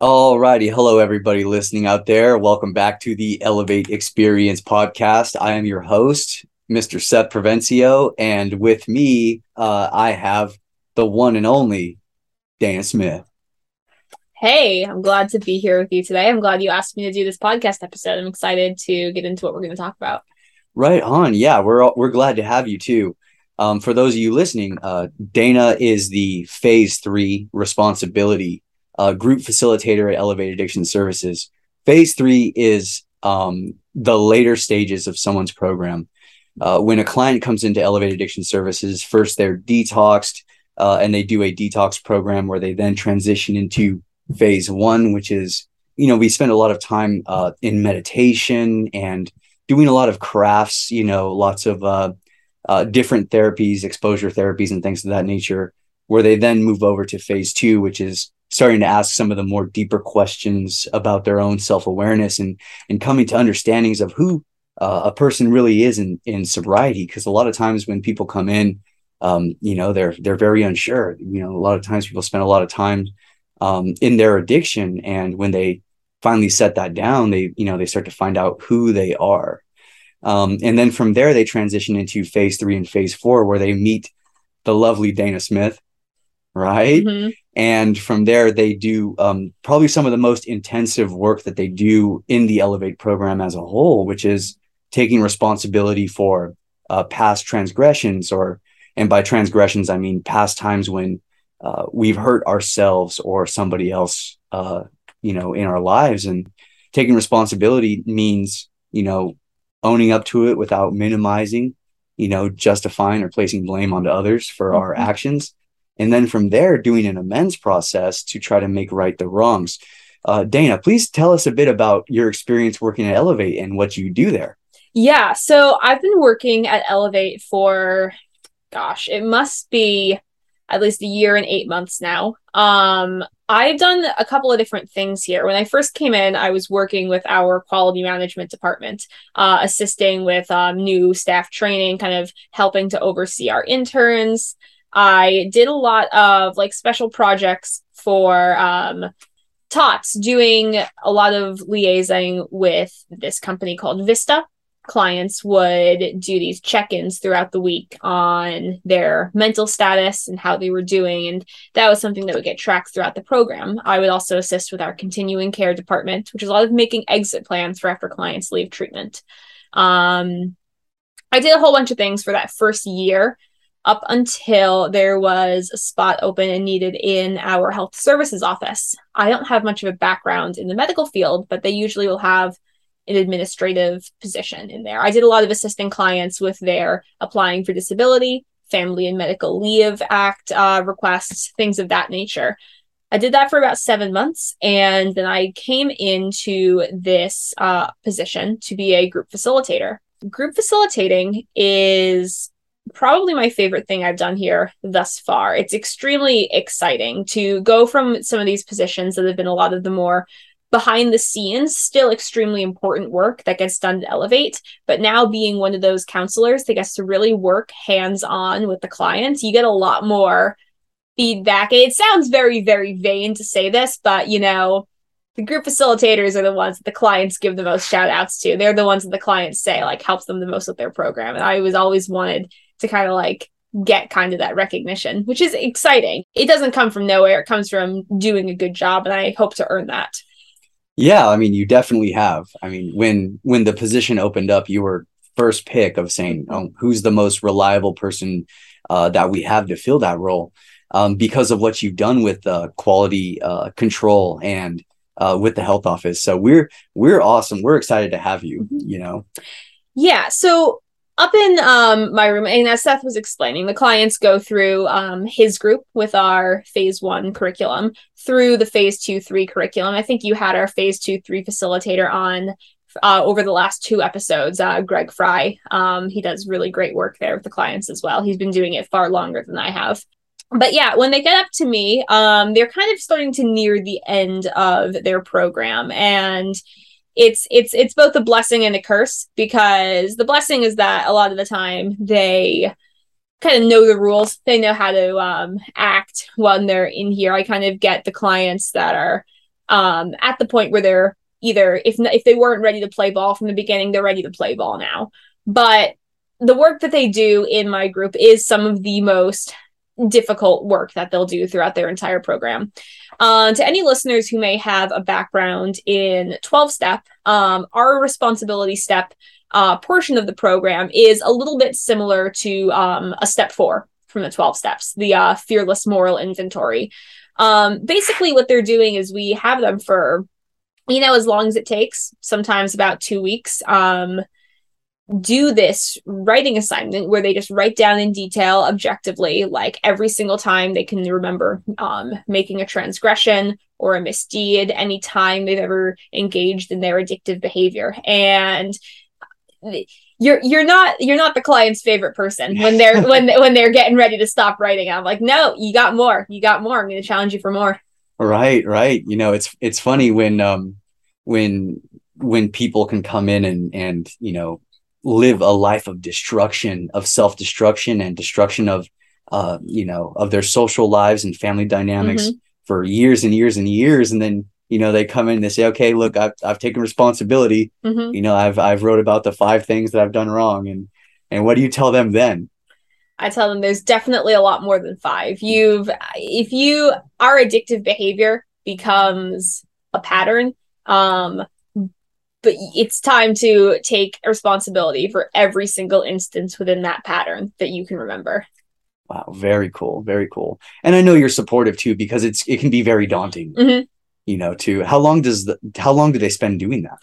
Alrighty, hello everybody listening out there. Welcome back to the Elevate Experience podcast. I am your host, Mr. Seth Provencio, and with me, uh, I have the one and only Dana Smith. Hey, I'm glad to be here with you today. I'm glad you asked me to do this podcast episode. I'm excited to get into what we're going to talk about. Right on. Yeah, we're we're glad to have you too. Um, for those of you listening, uh, Dana is the Phase Three responsibility uh, group facilitator at Elevate Addiction Services. Phase three is um, the later stages of someone's program. Uh, when a client comes into Elevate Addiction Services, first they're detoxed uh, and they do a detox program where they then transition into phase one, which is, you know, we spend a lot of time uh, in meditation and doing a lot of crafts, you know, lots of uh, uh, different therapies, exposure therapies, and things of that nature, where they then move over to phase two, which is starting to ask some of the more deeper questions about their own self-awareness and and coming to understandings of who uh, a person really is in in sobriety. Because a lot of times when people come in um, you know they're they're very unsure. You know a lot of times people spend a lot of time um, in their addiction and when they finally set that down they you know they start to find out who they are. Um, and then from there they transition into phase three and phase four where they meet the lovely dana smith right mm-hmm. And from there, they do um, probably some of the most intensive work that they do in the Elevate program as a whole, which is taking responsibility for uh, past transgressions, or and by transgressions I mean past times when uh, we've hurt ourselves or somebody else, uh, you know, in our lives. And taking responsibility means, you know, owning up to it without minimizing, you know, justifying or placing blame onto others for mm-hmm. our actions and then from there doing an amends process to try to make right the wrongs. Uh, Dana, please tell us a bit about your experience working at Elevate and what you do there. Yeah, so I've been working at Elevate for, gosh, it must be at least a year and eight months now. Um, I've done a couple of different things here. When I first came in, I was working with our quality management department, uh, assisting with um, new staff training, kind of helping to oversee our interns, I did a lot of like special projects for um, TOTS, doing a lot of liaising with this company called Vista. Clients would do these check ins throughout the week on their mental status and how they were doing. And that was something that would get tracked throughout the program. I would also assist with our continuing care department, which is a lot of making exit plans for after clients leave treatment. Um, I did a whole bunch of things for that first year up until there was a spot open and needed in our health services office. I don't have much of a background in the medical field, but they usually will have an administrative position in there. I did a lot of assisting clients with their applying for disability, Family and Medical Leave Act uh, requests, things of that nature. I did that for about seven months, and then I came into this uh, position to be a group facilitator. Group facilitating is probably my favorite thing I've done here thus far. It's extremely exciting to go from some of these positions that have been a lot of the more behind the scenes, still extremely important work that gets done to elevate. But now being one of those counselors that gets to really work hands on with the clients, you get a lot more feedback. It sounds very, very vain to say this, but you know, the group facilitators are the ones that the clients give the most shout outs to. They're the ones that the clients say like helps them the most with their program. And I was always wanted to kind of like get kind of that recognition, which is exciting. It doesn't come from nowhere. It comes from doing a good job and I hope to earn that. Yeah, I mean, you definitely have. I mean, when when the position opened up, you were first pick of saying, "Oh, who's the most reliable person uh, that we have to fill that role?" Um, because of what you've done with uh, quality uh, control and uh, with the health office. So we're we're awesome. We're excited to have you. Mm-hmm. You know. Yeah. So up in um, my room, and as Seth was explaining, the clients go through um, his group with our phase one curriculum through the phase two, three curriculum. I think you had our phase two, three facilitator on uh, over the last two episodes, uh, Greg Fry. Um, he does really great work there with the clients as well. He's been doing it far longer than I have. But yeah, when they get up to me, um, they're kind of starting to near the end of their program. And it's it's it's both a blessing and a curse because the blessing is that a lot of the time they kind of know the rules they know how to um, act when they're in here i kind of get the clients that are um, at the point where they're either if if they weren't ready to play ball from the beginning, they're ready to play ball now. But the work that they do in my group is some of the most difficult work that they'll do throughout their entire program. Uh, to any listeners who may have a background in 12 step, um, our responsibility step uh, portion of the program is a little bit similar to um, a step four from the 12 steps, the uh, fearless moral inventory. Um, basically, what they're doing is we have them for, you know, as long as it takes, sometimes about two weeks. Um, do this writing assignment where they just write down in detail objectively like every single time they can remember um, making a transgression or a misdeed any time they've ever engaged in their addictive behavior. And you're you're not you're not the client's favorite person when they're when when they're getting ready to stop writing. I'm like no you got more. You got more. I'm going to challenge you for more. Right right. You know it's it's funny when um when when people can come in and and you know live a life of destruction of self-destruction and destruction of uh you know of their social lives and family dynamics mm-hmm. for years and years and years. And then you know they come in and they say okay look i've, I've taken responsibility. Mm-hmm. you know i've i've wrote about the five things that i've done wrong. And and what do you tell them then? I tell them there's definitely a lot more than five. You've if you our addictive behavior becomes a pattern um but it's time to take responsibility for every single instance within that pattern that you can remember. Wow, very cool, very cool. And I know you're supportive too because it's it can be very daunting. Mm-hmm. You know, to how long does the how long do they spend doing that?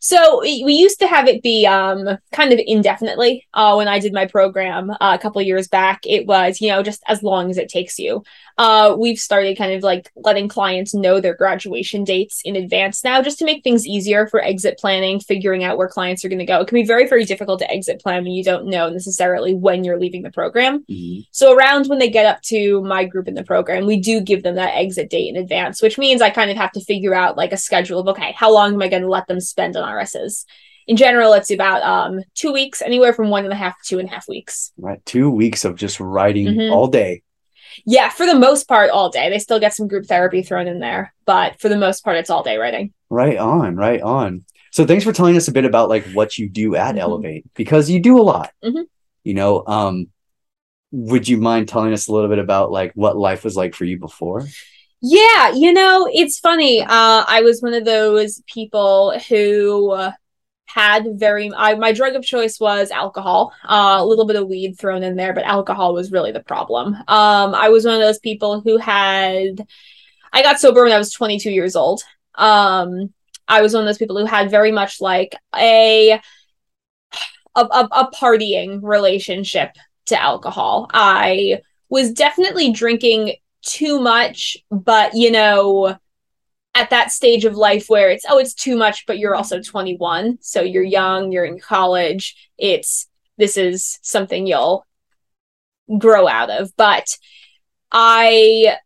So we used to have it be um, kind of indefinitely. Uh, when I did my program uh, a couple years back, it was you know just as long as it takes you. Uh, we've started kind of like letting clients know their graduation dates in advance now, just to make things easier for exit planning, figuring out where clients are going to go. It can be very very difficult to exit plan when you don't know necessarily when you're leaving the program. Mm-hmm. So around when they get up to my group in the program, we do give them that exit date in advance, which means I kind of have to figure out like a schedule of okay, how long am I going to let them spend on RSs. In general, it's about um, two weeks, anywhere from one and a half to two and a half weeks. Right. Two weeks of just writing mm-hmm. all day. Yeah, for the most part, all day. They still get some group therapy thrown in there, but for the most part, it's all day writing. Right on, right on. So thanks for telling us a bit about like what you do at mm-hmm. Elevate because you do a lot. Mm-hmm. You know, um, would you mind telling us a little bit about like what life was like for you before? Yeah, you know, it's funny. Uh, I was one of those people who had very I, my drug of choice was alcohol uh, a little bit of weed thrown in there but alcohol was really the problem um, i was one of those people who had i got sober when i was 22 years old um, i was one of those people who had very much like a a, a, a partying relationship to alcohol i was definitely drinking too much, but you know, at that stage of life where it's oh, it's too much, but you're also 21, so you're young, you're in college. It's this is something you'll grow out of. But I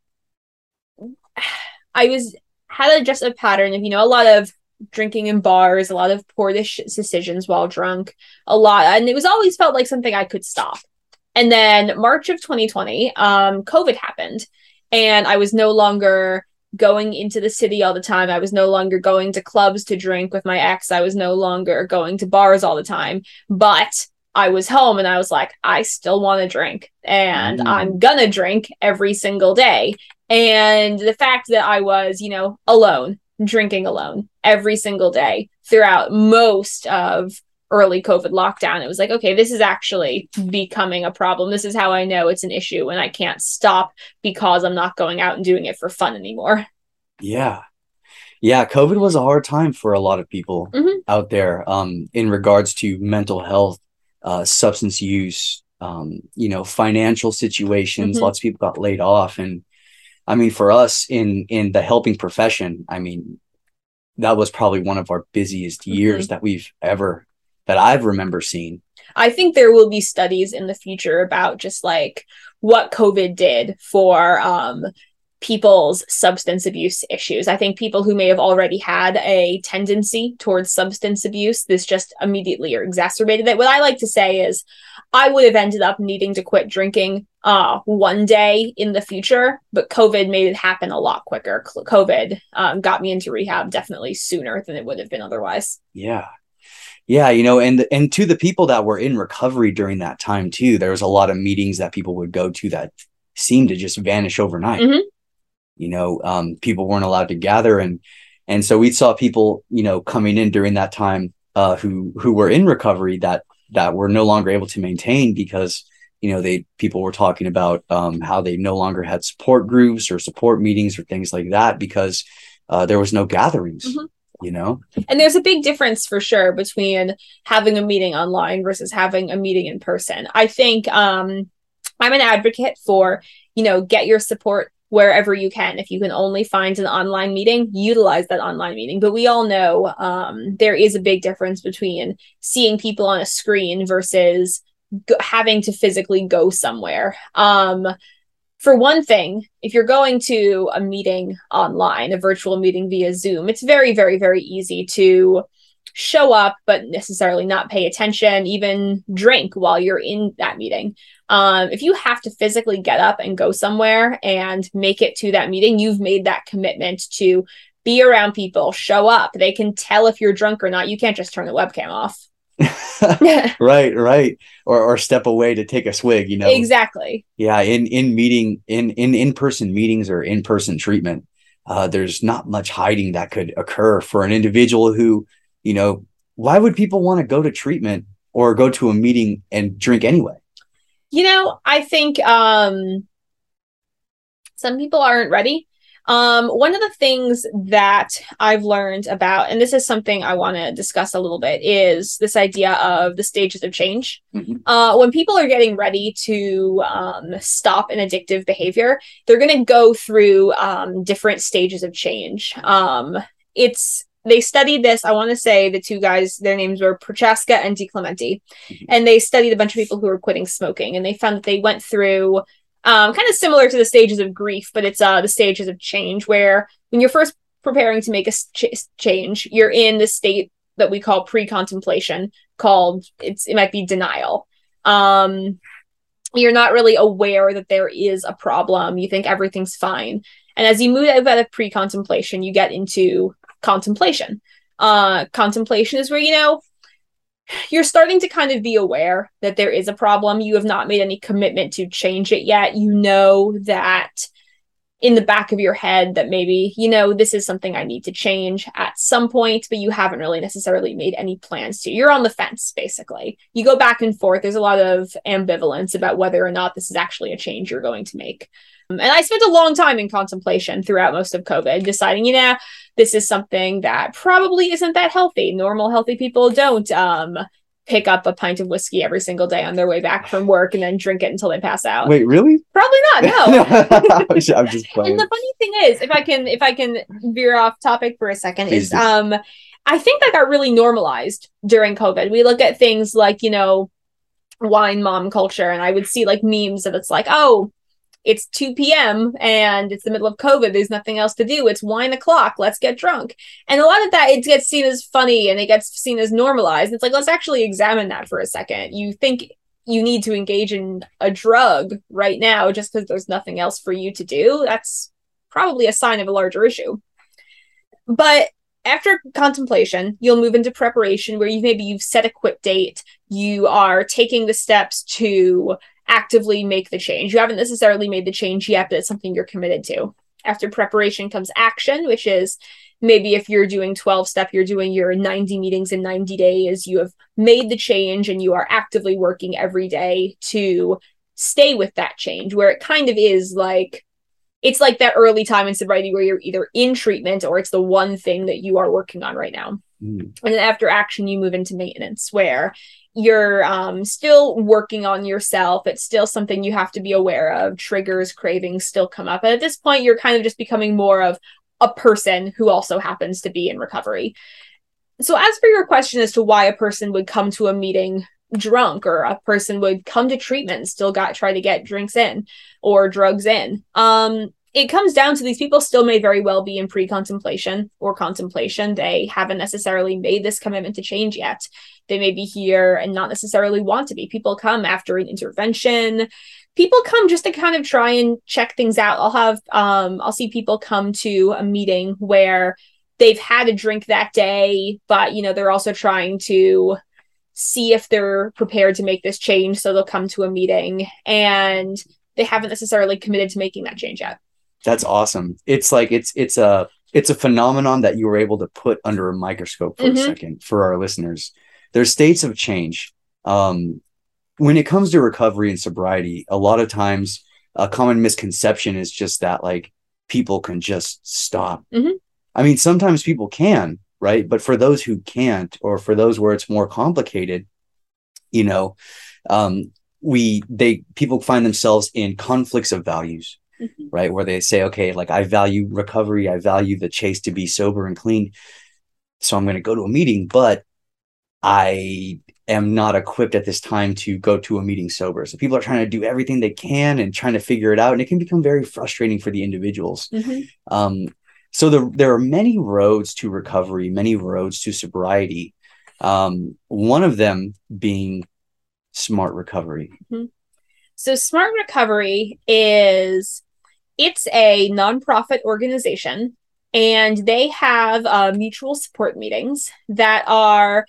I was had a just a pattern of, you know, a lot of drinking in bars, a lot of poor decisions while drunk, a lot, and it was always felt like something I could stop. And then March of 2020, um, COVID happened and I was no longer going into the city all the time. I was no longer going to clubs to drink with my ex. I was no longer going to bars all the time. But I was home and I was like, I still want to drink and mm. I'm gonna drink every single day. And the fact that I was, you know, alone, drinking alone every single day throughout most of early COVID lockdown, it was like, okay, this is actually becoming a problem. This is how I know it's an issue and I can't stop because I'm not going out and doing it for fun anymore. Yeah. Yeah, COVID was a hard time for a lot of people mm-hmm. out there um, in regards to mental health, uh, substance use, um, you know, financial situations. Mm-hmm. Lots of people got laid off, and I mean, for us in in the helping profession, I mean, that was probably one of our busiest years mm-hmm. that we've ever that I've remember seeing. I think there will be studies in the future about just like what COVID did for um, people's substance abuse issues. I think people who may have already had a tendency towards substance abuse, this just immediately or exacerbated it. What I like to say is I would have ended up needing to quit drinking uh, one day in the future, but COVID made it happen a lot quicker. COVID um, got me into rehab definitely sooner than it would have been otherwise. Yeah. Yeah, you know, and and to the people that were in recovery during that time too, there was a lot of meetings that people would go to that seemed to just vanish overnight. Mm-hmm you know um, people weren't allowed to gather and and so we saw people you know coming in during that time uh, who who were in recovery that that were no longer able to maintain because you know they people were talking about um, how they no longer had support groups or support meetings or things like that because uh, there was no gatherings mm-hmm. You know and there's a big difference for sure between having a meeting online versus having a meeting in person i think um, i'm an advocate for you know get your support wherever you can. If you can only find an online meeting, utilize that online meeting. But we all know um, there is a big difference between seeing people on a screen versus having to physically go somewhere. Um, for one thing, if you're going to a meeting online, a virtual meeting via Zoom, it's very, very, very easy to show up but necessarily not pay attention, even drink while you're in that meeting. Um, if you have to physically get up and go somewhere and make it to that meeting, you've made that commitment to be around people, show up. They can tell if you're drunk or not. You can't just turn the webcam off. right, right. Or or step away to take a swig, you know. Exactly. Yeah, in in meeting in in in-person meetings or in-person treatment, uh, there's not much hiding that could occur for an individual who, you know, why would people want to go to treatment or go to a meeting and drink anyway? You know, I think um, some people aren't ready. Um, one of the things that I've learned about, and this is something I want to discuss a little bit, is this idea of the stages of change. Mm-hmm. Uh, when people are getting ready to um, stop an addictive behavior, they're going to go through um, different stages of change. Um, it's they studied this. I want to say the two guys, their names were Prochaska and DiClemente, mm-hmm. and they studied a bunch of people who were quitting smoking, and they found that they went through um, kind of similar to the stages of grief, but it's uh, the stages of change where when you're first preparing to make a ch- change, you're in the state that we call pre-contemplation, called it's it might be denial. Um, you're not really aware that there is a problem. You think everything's fine. And as you move out of pre-contemplation, you get into contemplation. Uh, contemplation is where, you know, you're starting to kind of be aware that there is a problem. You have not made any commitment to change it yet. You know that in the back of your head that maybe, you know, this is something I need to change at some point, but you haven't really necessarily made any plans to. You're on the fence, basically. You go back and forth. There's a lot of ambivalence about whether or not this is actually a change you're going to make. And I spent a long time in contemplation throughout most of COVID, deciding, you know, this is something that probably isn't that healthy. Normal, healthy people don't um, pick up a pint of whiskey every single day on their way back from work and then drink it until they pass out. Wait, really? Probably not. No. I'm just playing. And the funny thing is, if I can, if I can veer off topic for a second, Please is do. um, I think that got really normalized during COVID. We look at things like you know, wine mom culture, and I would see like memes that it's like, oh it's 2 p.m. and it's the middle of COVID. There's nothing else to do. It's wine o'clock. Let's get drunk. And a lot of that, it gets seen as funny and it gets seen as normalized. It's like, let's actually examine that for a second. You think you need to engage in a drug right now just because there's nothing else for you to do. That's probably a sign of a larger issue. But after contemplation, you'll move into preparation where you maybe you've set a quit date, you are taking the steps to actively make the change. You haven't necessarily made the change yet, but it's something you're committed to. After preparation comes action, which is maybe if you're doing 12 step, you're doing your 90 meetings in 90 days, you have made the change and you are actively working every day to stay with that change, where it kind of is like, it's like that early time in sobriety where you're either in treatment or it's the one thing that you are working on right now. Mm. And then after action, you move into maintenance, where you're um, still working on yourself. It's still something you have to be aware of. Triggers, cravings still come up. And at this point, you're kind of just becoming more of a person who also happens to be in recovery. So, as for your question as to why a person would come to a meeting drunk or a person would come to treatment still got try to get drinks in or drugs in, um, it comes down to these people still may very well be in pre-contemplation or contemplation. They haven't necessarily made this commitment to change yet. They may be here and not necessarily want to be. People come after an intervention. People come just to kind of try and check things out. I'll have um I'll see people come to a meeting where they've had a drink that day, but you know, they're also trying to see if they're prepared to make this change. So they'll come to a meeting and they haven't necessarily committed to making that change yet. That's awesome. It's like it's it's a it's a phenomenon that you were able to put under a microscope for mm-hmm. a second for our listeners. There's states of change. Um, when it comes to recovery and sobriety, a lot of times a common misconception is just that like people can just stop. Mm-hmm. I mean, sometimes people can, right? But for those who can't, or for those where it's more complicated, you know, um, we they people find themselves in conflicts of values mm-hmm. right? Where they say, okay, like I value recovery, I value the chase to be sober and clean. So I'm going to go to a meeting, but I am not equipped at this time to go to a meeting sober. So people are trying to do everything they can and trying to figure it out. And it can become very frustrating for the individuals. Mm-hmm. Um, so the, there are many roads to recovery, many roads to sobriety. Um, one of them being smart recovery. Mm-hmm. So smart recovery is it's a nonprofit organization and they have uh, mutual support meetings that are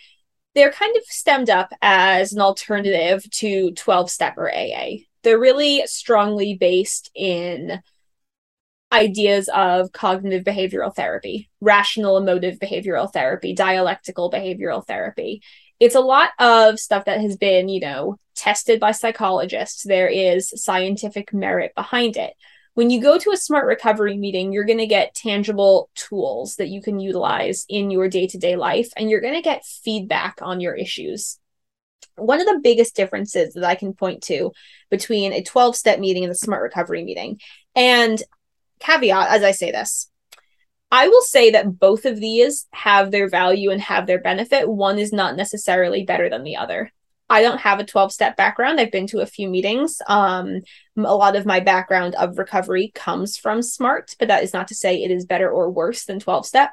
they're kind of stemmed up as an alternative to 12 step or aa they're really strongly based in ideas of cognitive behavioral therapy rational emotive behavioral therapy dialectical behavioral therapy. It's a lot of stuff that has been you know tested by psychologists. There is scientific merit behind it when you go to a smart recovery meeting, you're going to get tangible tools that you can utilize in your day to day life, and you're going to get feedback on your issues. One of the biggest differences that I can point to between a 12 step meeting and a smart recovery meeting, and caveat as I say this, I will say that both of these have their value and have their benefit. One is not necessarily better than the other. I don't have a 12 step background. I've been to a few meetings. Um, a lot of my background of recovery comes from SMART, but that is not to say it is better or worse than 12 step.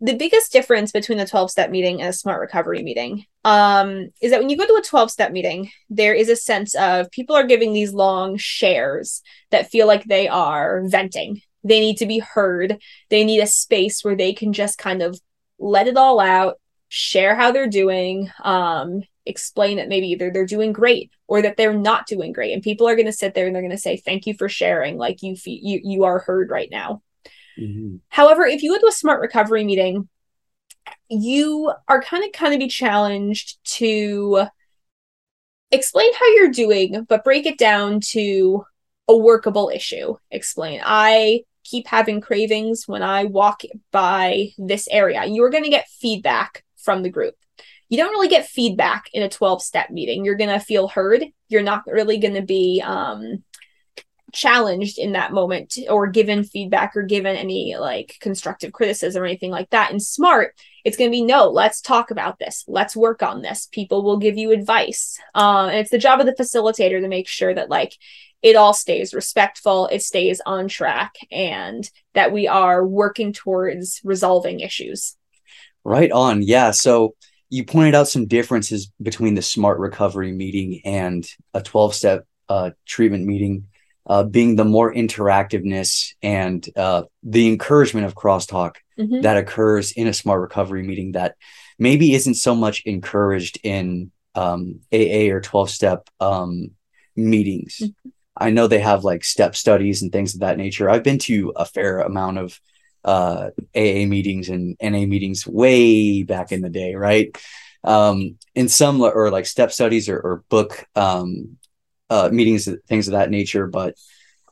The biggest difference between a 12 step meeting and a SMART recovery meeting um, is that when you go to a 12 step meeting, there is a sense of people are giving these long shares that feel like they are venting. They need to be heard. They need a space where they can just kind of let it all out, share how they're doing, um, explain that maybe either they're doing great or that they're not doing great. And people are going to sit there and they're going to say thank you for sharing. Like you you you are heard right now. Mm-hmm. however if you go to a smart recovery meeting you are kind of kind of be challenged to explain how you're doing but break it down to a workable issue. Explain i keep having cravings when i walk by this area. You're going to get feedback from the group you don't really get feedback in a 12 step meeting. You're going to feel heard. You're not really going to be um, challenged in that moment or given feedback or given any like constructive criticism or anything like that. In SMART, it's going to be no, let's talk about this. Let's work on this. People will give you advice. Um, and it's the job of the facilitator to make sure that like it all stays respectful, it stays on track, and that we are working towards resolving issues. Right on. Yeah. So you pointed out some differences between the smart recovery meeting and a 12 step uh, treatment meeting uh, being the more interactiveness and uh, the encouragement of crosstalk mm-hmm. that occurs in a smart recovery meeting that maybe isn't so much encouraged in um, AA or 12 step um, meetings. Mm-hmm. I know they have like step studies and things of that nature. I've been to a fair amount of uh, AA meetings and NA meetings way back in the day, right? Um, in some or like step studies or, or book um, uh, meetings, things of that nature. But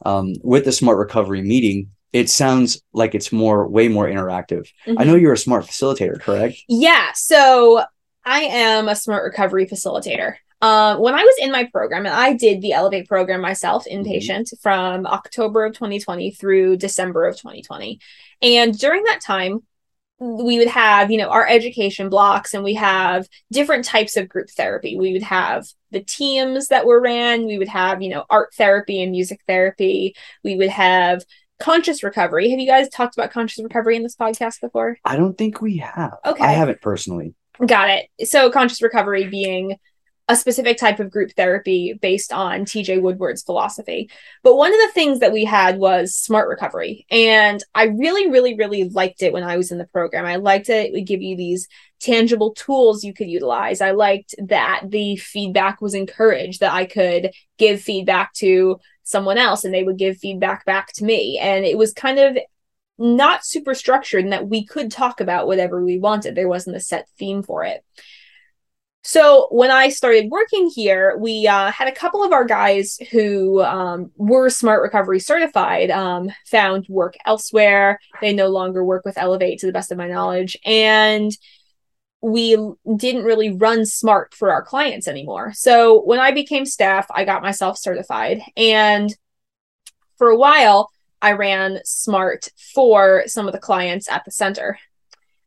um, with the Smart Recovery meeting, it sounds like it's more, way more interactive. Mm-hmm. I know you're a smart facilitator, correct? Yeah. So I am a smart recovery facilitator. Uh, when I was in my program, and I did the Elevate program myself, mm-hmm. inpatient, mm-hmm. from October of 2020 through December of 2020. And during that time, we would have, you know, our education blocks and we have different types of group therapy. We would have the teams that were ran, we would have, you know, art therapy and music therapy. We would have conscious recovery. Have you guys talked about conscious recovery in this podcast before? I don't think we have. Okay. I haven't personally. Got it. So, conscious recovery being a specific type of group therapy based on TJ Woodward's philosophy. But one of the things that we had was smart recovery. And I really, really, really liked it when I was in the program. I liked it. It would give you these tangible tools you could utilize. I liked that the feedback was encouraged, that I could give feedback to someone else and they would give feedback back to me. And it was kind of not super structured and that we could talk about whatever we wanted. There wasn't a set theme for it. So when I started working here, we uh, had a couple of our guys who um, were Smart Recovery certified, um, found work elsewhere. They no longer work with Elevate, to the best of my knowledge, and we didn't really run Smart for our clients anymore. So when I became staff, I got myself certified, and for a while, I ran Smart for some of the clients at the center.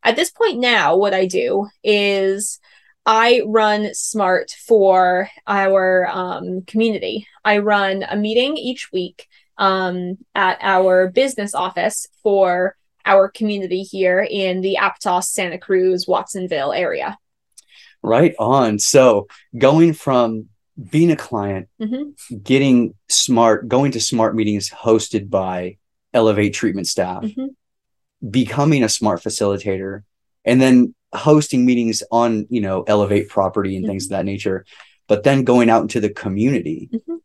At this point now, what I do is I run SMART for our um, community. I run a meeting each week um, at our business office for our community here in the Aptos, Santa Cruz, Watsonville area. Right on. So going from being a client, mm-hmm. getting smart, going to smart meetings hosted by Elevate treatment staff, mm-hmm. becoming a smart facilitator, and then hosting meetings on you know elevate property and mm-hmm. things of that nature but then going out into the community mm-hmm.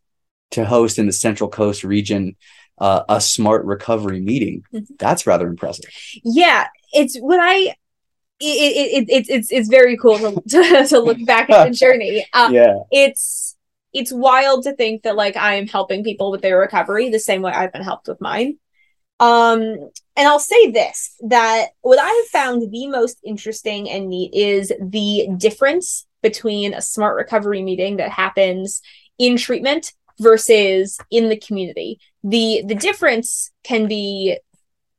to host in the central coast region uh, a smart recovery meeting mm-hmm. that's rather impressive yeah it's what i it, it, it, it's it's it's very cool to, to, to look back at the journey uh, yeah it's it's wild to think that like i am helping people with their recovery the same way i've been helped with mine um, and I'll say this that what I have found the most interesting and neat is the difference between a smart recovery meeting that happens in treatment versus in the community. The the difference can be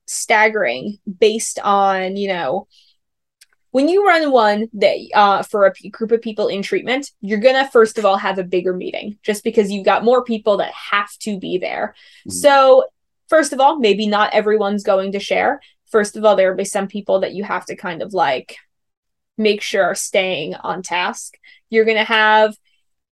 staggering based on, you know, when you run one that uh, for a p- group of people in treatment, you're gonna first of all have a bigger meeting just because you've got more people that have to be there. Mm-hmm. So first of all, maybe not everyone's going to share. First of all, there will be some people that you have to kind of like make sure are staying on task. You're going to have,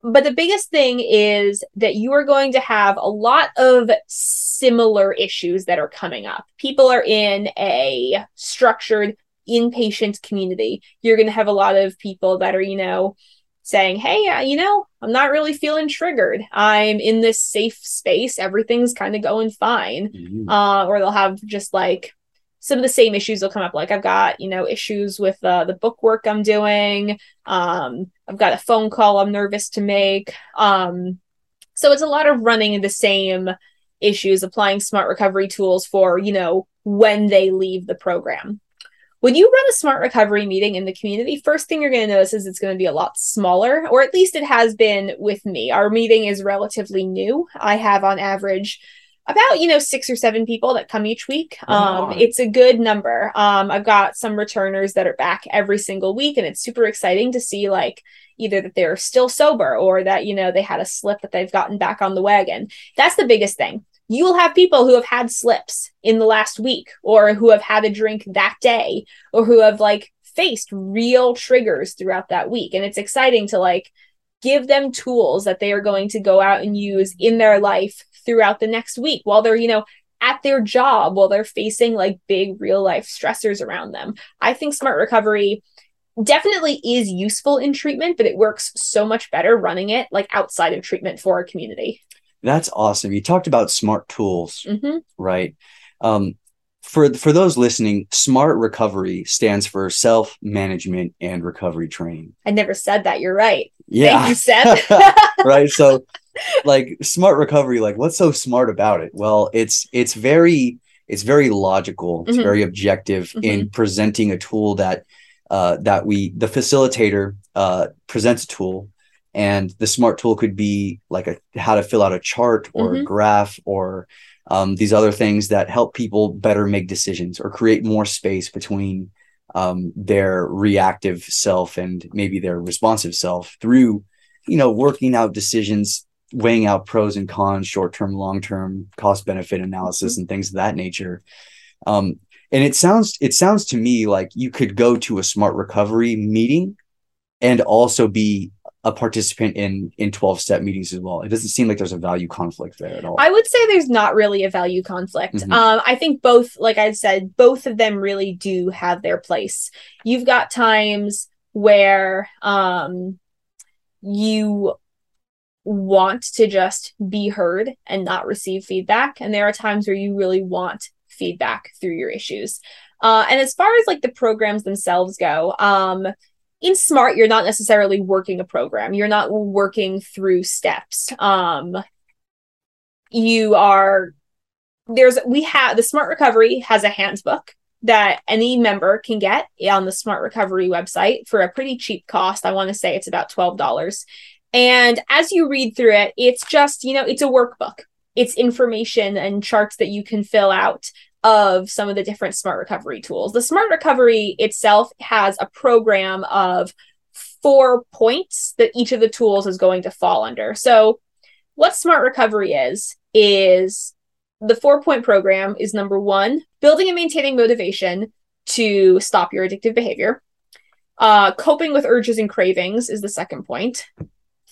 but the biggest thing is that you are going to have a lot of similar issues that are coming up. People are in a structured inpatient community. You're going to have a lot of people that are, you know, saying, Hey, uh, you know, I'm not really feeling triggered. I'm in this safe space. Everything's kind of going fine. Mm-hmm. Uh, or they'll have just like some of the same issues will come up. Like I've got, you know, issues with uh, the book work I'm doing. Um, I've got a phone call I'm nervous to make. Um, so it's a lot of running the same issues, applying smart recovery tools for, you know, when they leave the program. When you run a smart recovery meeting in the community, first thing you're going to notice is it's going to be a lot smaller, or at least it has been with me. Our meeting is relatively new. I have on average about you know six or seven people that come each week. Um it's a good number. Um i've got some returners that are back every single week and it's super exciting to see like either that they're still sober or that you know they had a slip that they've gotten back on the wagon. That's the biggest thing you will have people who have had slips in the last week or who have had a drink that day or who have like faced real triggers throughout that week. And it's exciting to like give them tools that they are going to go out and use in their life throughout the next week while they're you know at their job while they're facing like big real life stressors around them. I think smart recovery definitely is useful in treatment but it works so much better running it like outside of treatment for a community that's awesome. You talked about smart tools, mm-hmm. right? Um, for for those listening, SMART recovery stands for self management and recovery training. I never said that. You're right. Yeah, you said right. So, like SMART recovery, like what's so smart about it? Well, it's it's very it's very logical. It's mm-hmm. very objective mm-hmm. in presenting a tool that uh, that we the facilitator uh, presents a tool and the smart tool could be like a how to fill out a chart or mm-hmm. a graph or um, these other things that help people better make decisions or create more space between um, their reactive self and maybe their responsive self through you know working out decisions weighing out pros and cons, short term, long term, cost benefit analysis, mm-hmm. and things of that nature. Um, and it sounds it sounds to me like you could go to a smart recovery meeting and also be a participant in in 12 step meetings as well it doesn't seem like there's a value conflict there at all i would say there's not really a value conflict mm-hmm. um i think both like i said both of them really do have their place you've got times where um you want to just be heard and not receive feedback and there are times where you really want feedback through your issues. Uh, and as far as like the programs themselves go, um, in Smart, you're not necessarily working a program. You're not working through steps. Um, you are there's we have the Smart Recovery has a handbook that any member can get on the Smart Recovery website for a pretty cheap cost. I want to say it's about twelve dollars. And as you read through it, it's just you know it's a workbook it's information and charts that you can fill out of some of the different smart recovery tools. The smart recovery itself has a program of four points that each of the tools is going to fall under. So, what smart recovery is, is the four point program is number one, building and maintaining motivation to stop your addictive behavior. Uh, coping with urges and cravings is the second point.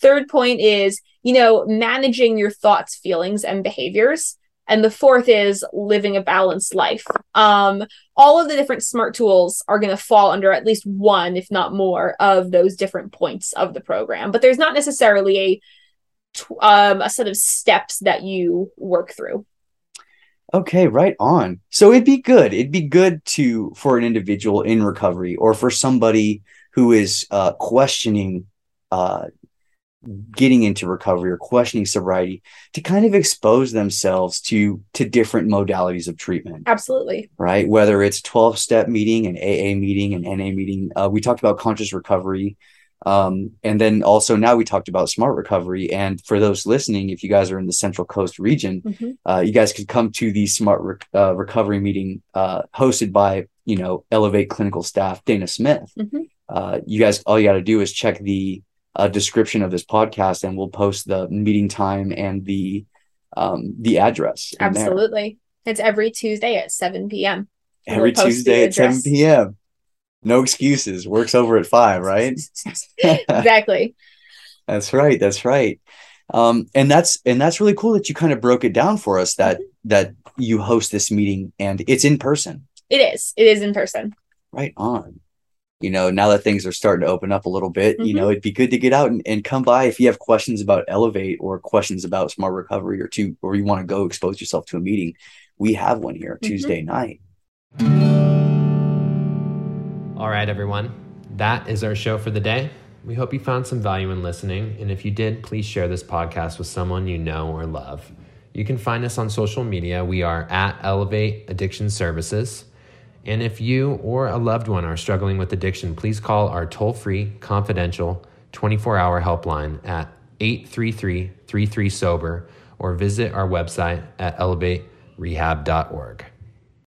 Third point is, you know, managing your thoughts, feelings, and behaviors. And the fourth is living a balanced life. Um, all of the different smart tools are going to fall under at least one, if not more, of those different points of the program. But there's not necessarily a um, a set of steps that you work through. Okay, right on. So it'd be good. It'd be good to for an individual in recovery or for somebody who is uh, questioning uh, getting into recovery or questioning sobriety to kind of expose themselves to to different modalities of treatment. Absolutely. Right? Whether it's 12 step meeting an aa meeting an na meeting uh, we talked about conscious recovery um, and then also now we talked about smart recovery. And for those listening if you guys are in the central coast region mm-hmm. uh, you guys could come to the smart Re- uh, recovery meeting uh, hosted by you know elevate clinical staff dana smith. Mm-hmm. Uh, you guys all you got to do is check the a description of this podcast and we'll post the meeting time and the um the address absolutely there. it's every tuesday at 7 p.m every we'll tuesday at 7 p.m no excuses. Works over at five right? Exactly. That's right. That's right. Um and that's and that's really cool that you kind of broke it down for us that mm-hmm. that you host this meeting and it's in person. It is. It is in person. Right on you know, now that things are starting to open up a little bit, mm-hmm. you know, it'd be good to get out and, and come by if you have questions about Elevate or questions about smart recovery or to or you want to go expose yourself to a meeting. We have one here mm-hmm. Tuesday night. All right, everyone. That is our show for the day. We hope you found some value in listening. And if you did, please share this podcast with someone you know or love. You can find us on social media. We are at Elevate Addiction Services. And if you or a loved one are struggling with addiction, please call our toll free, confidential, 24 hour helpline at 833 33 Sober or visit our website at elevaterehab.org.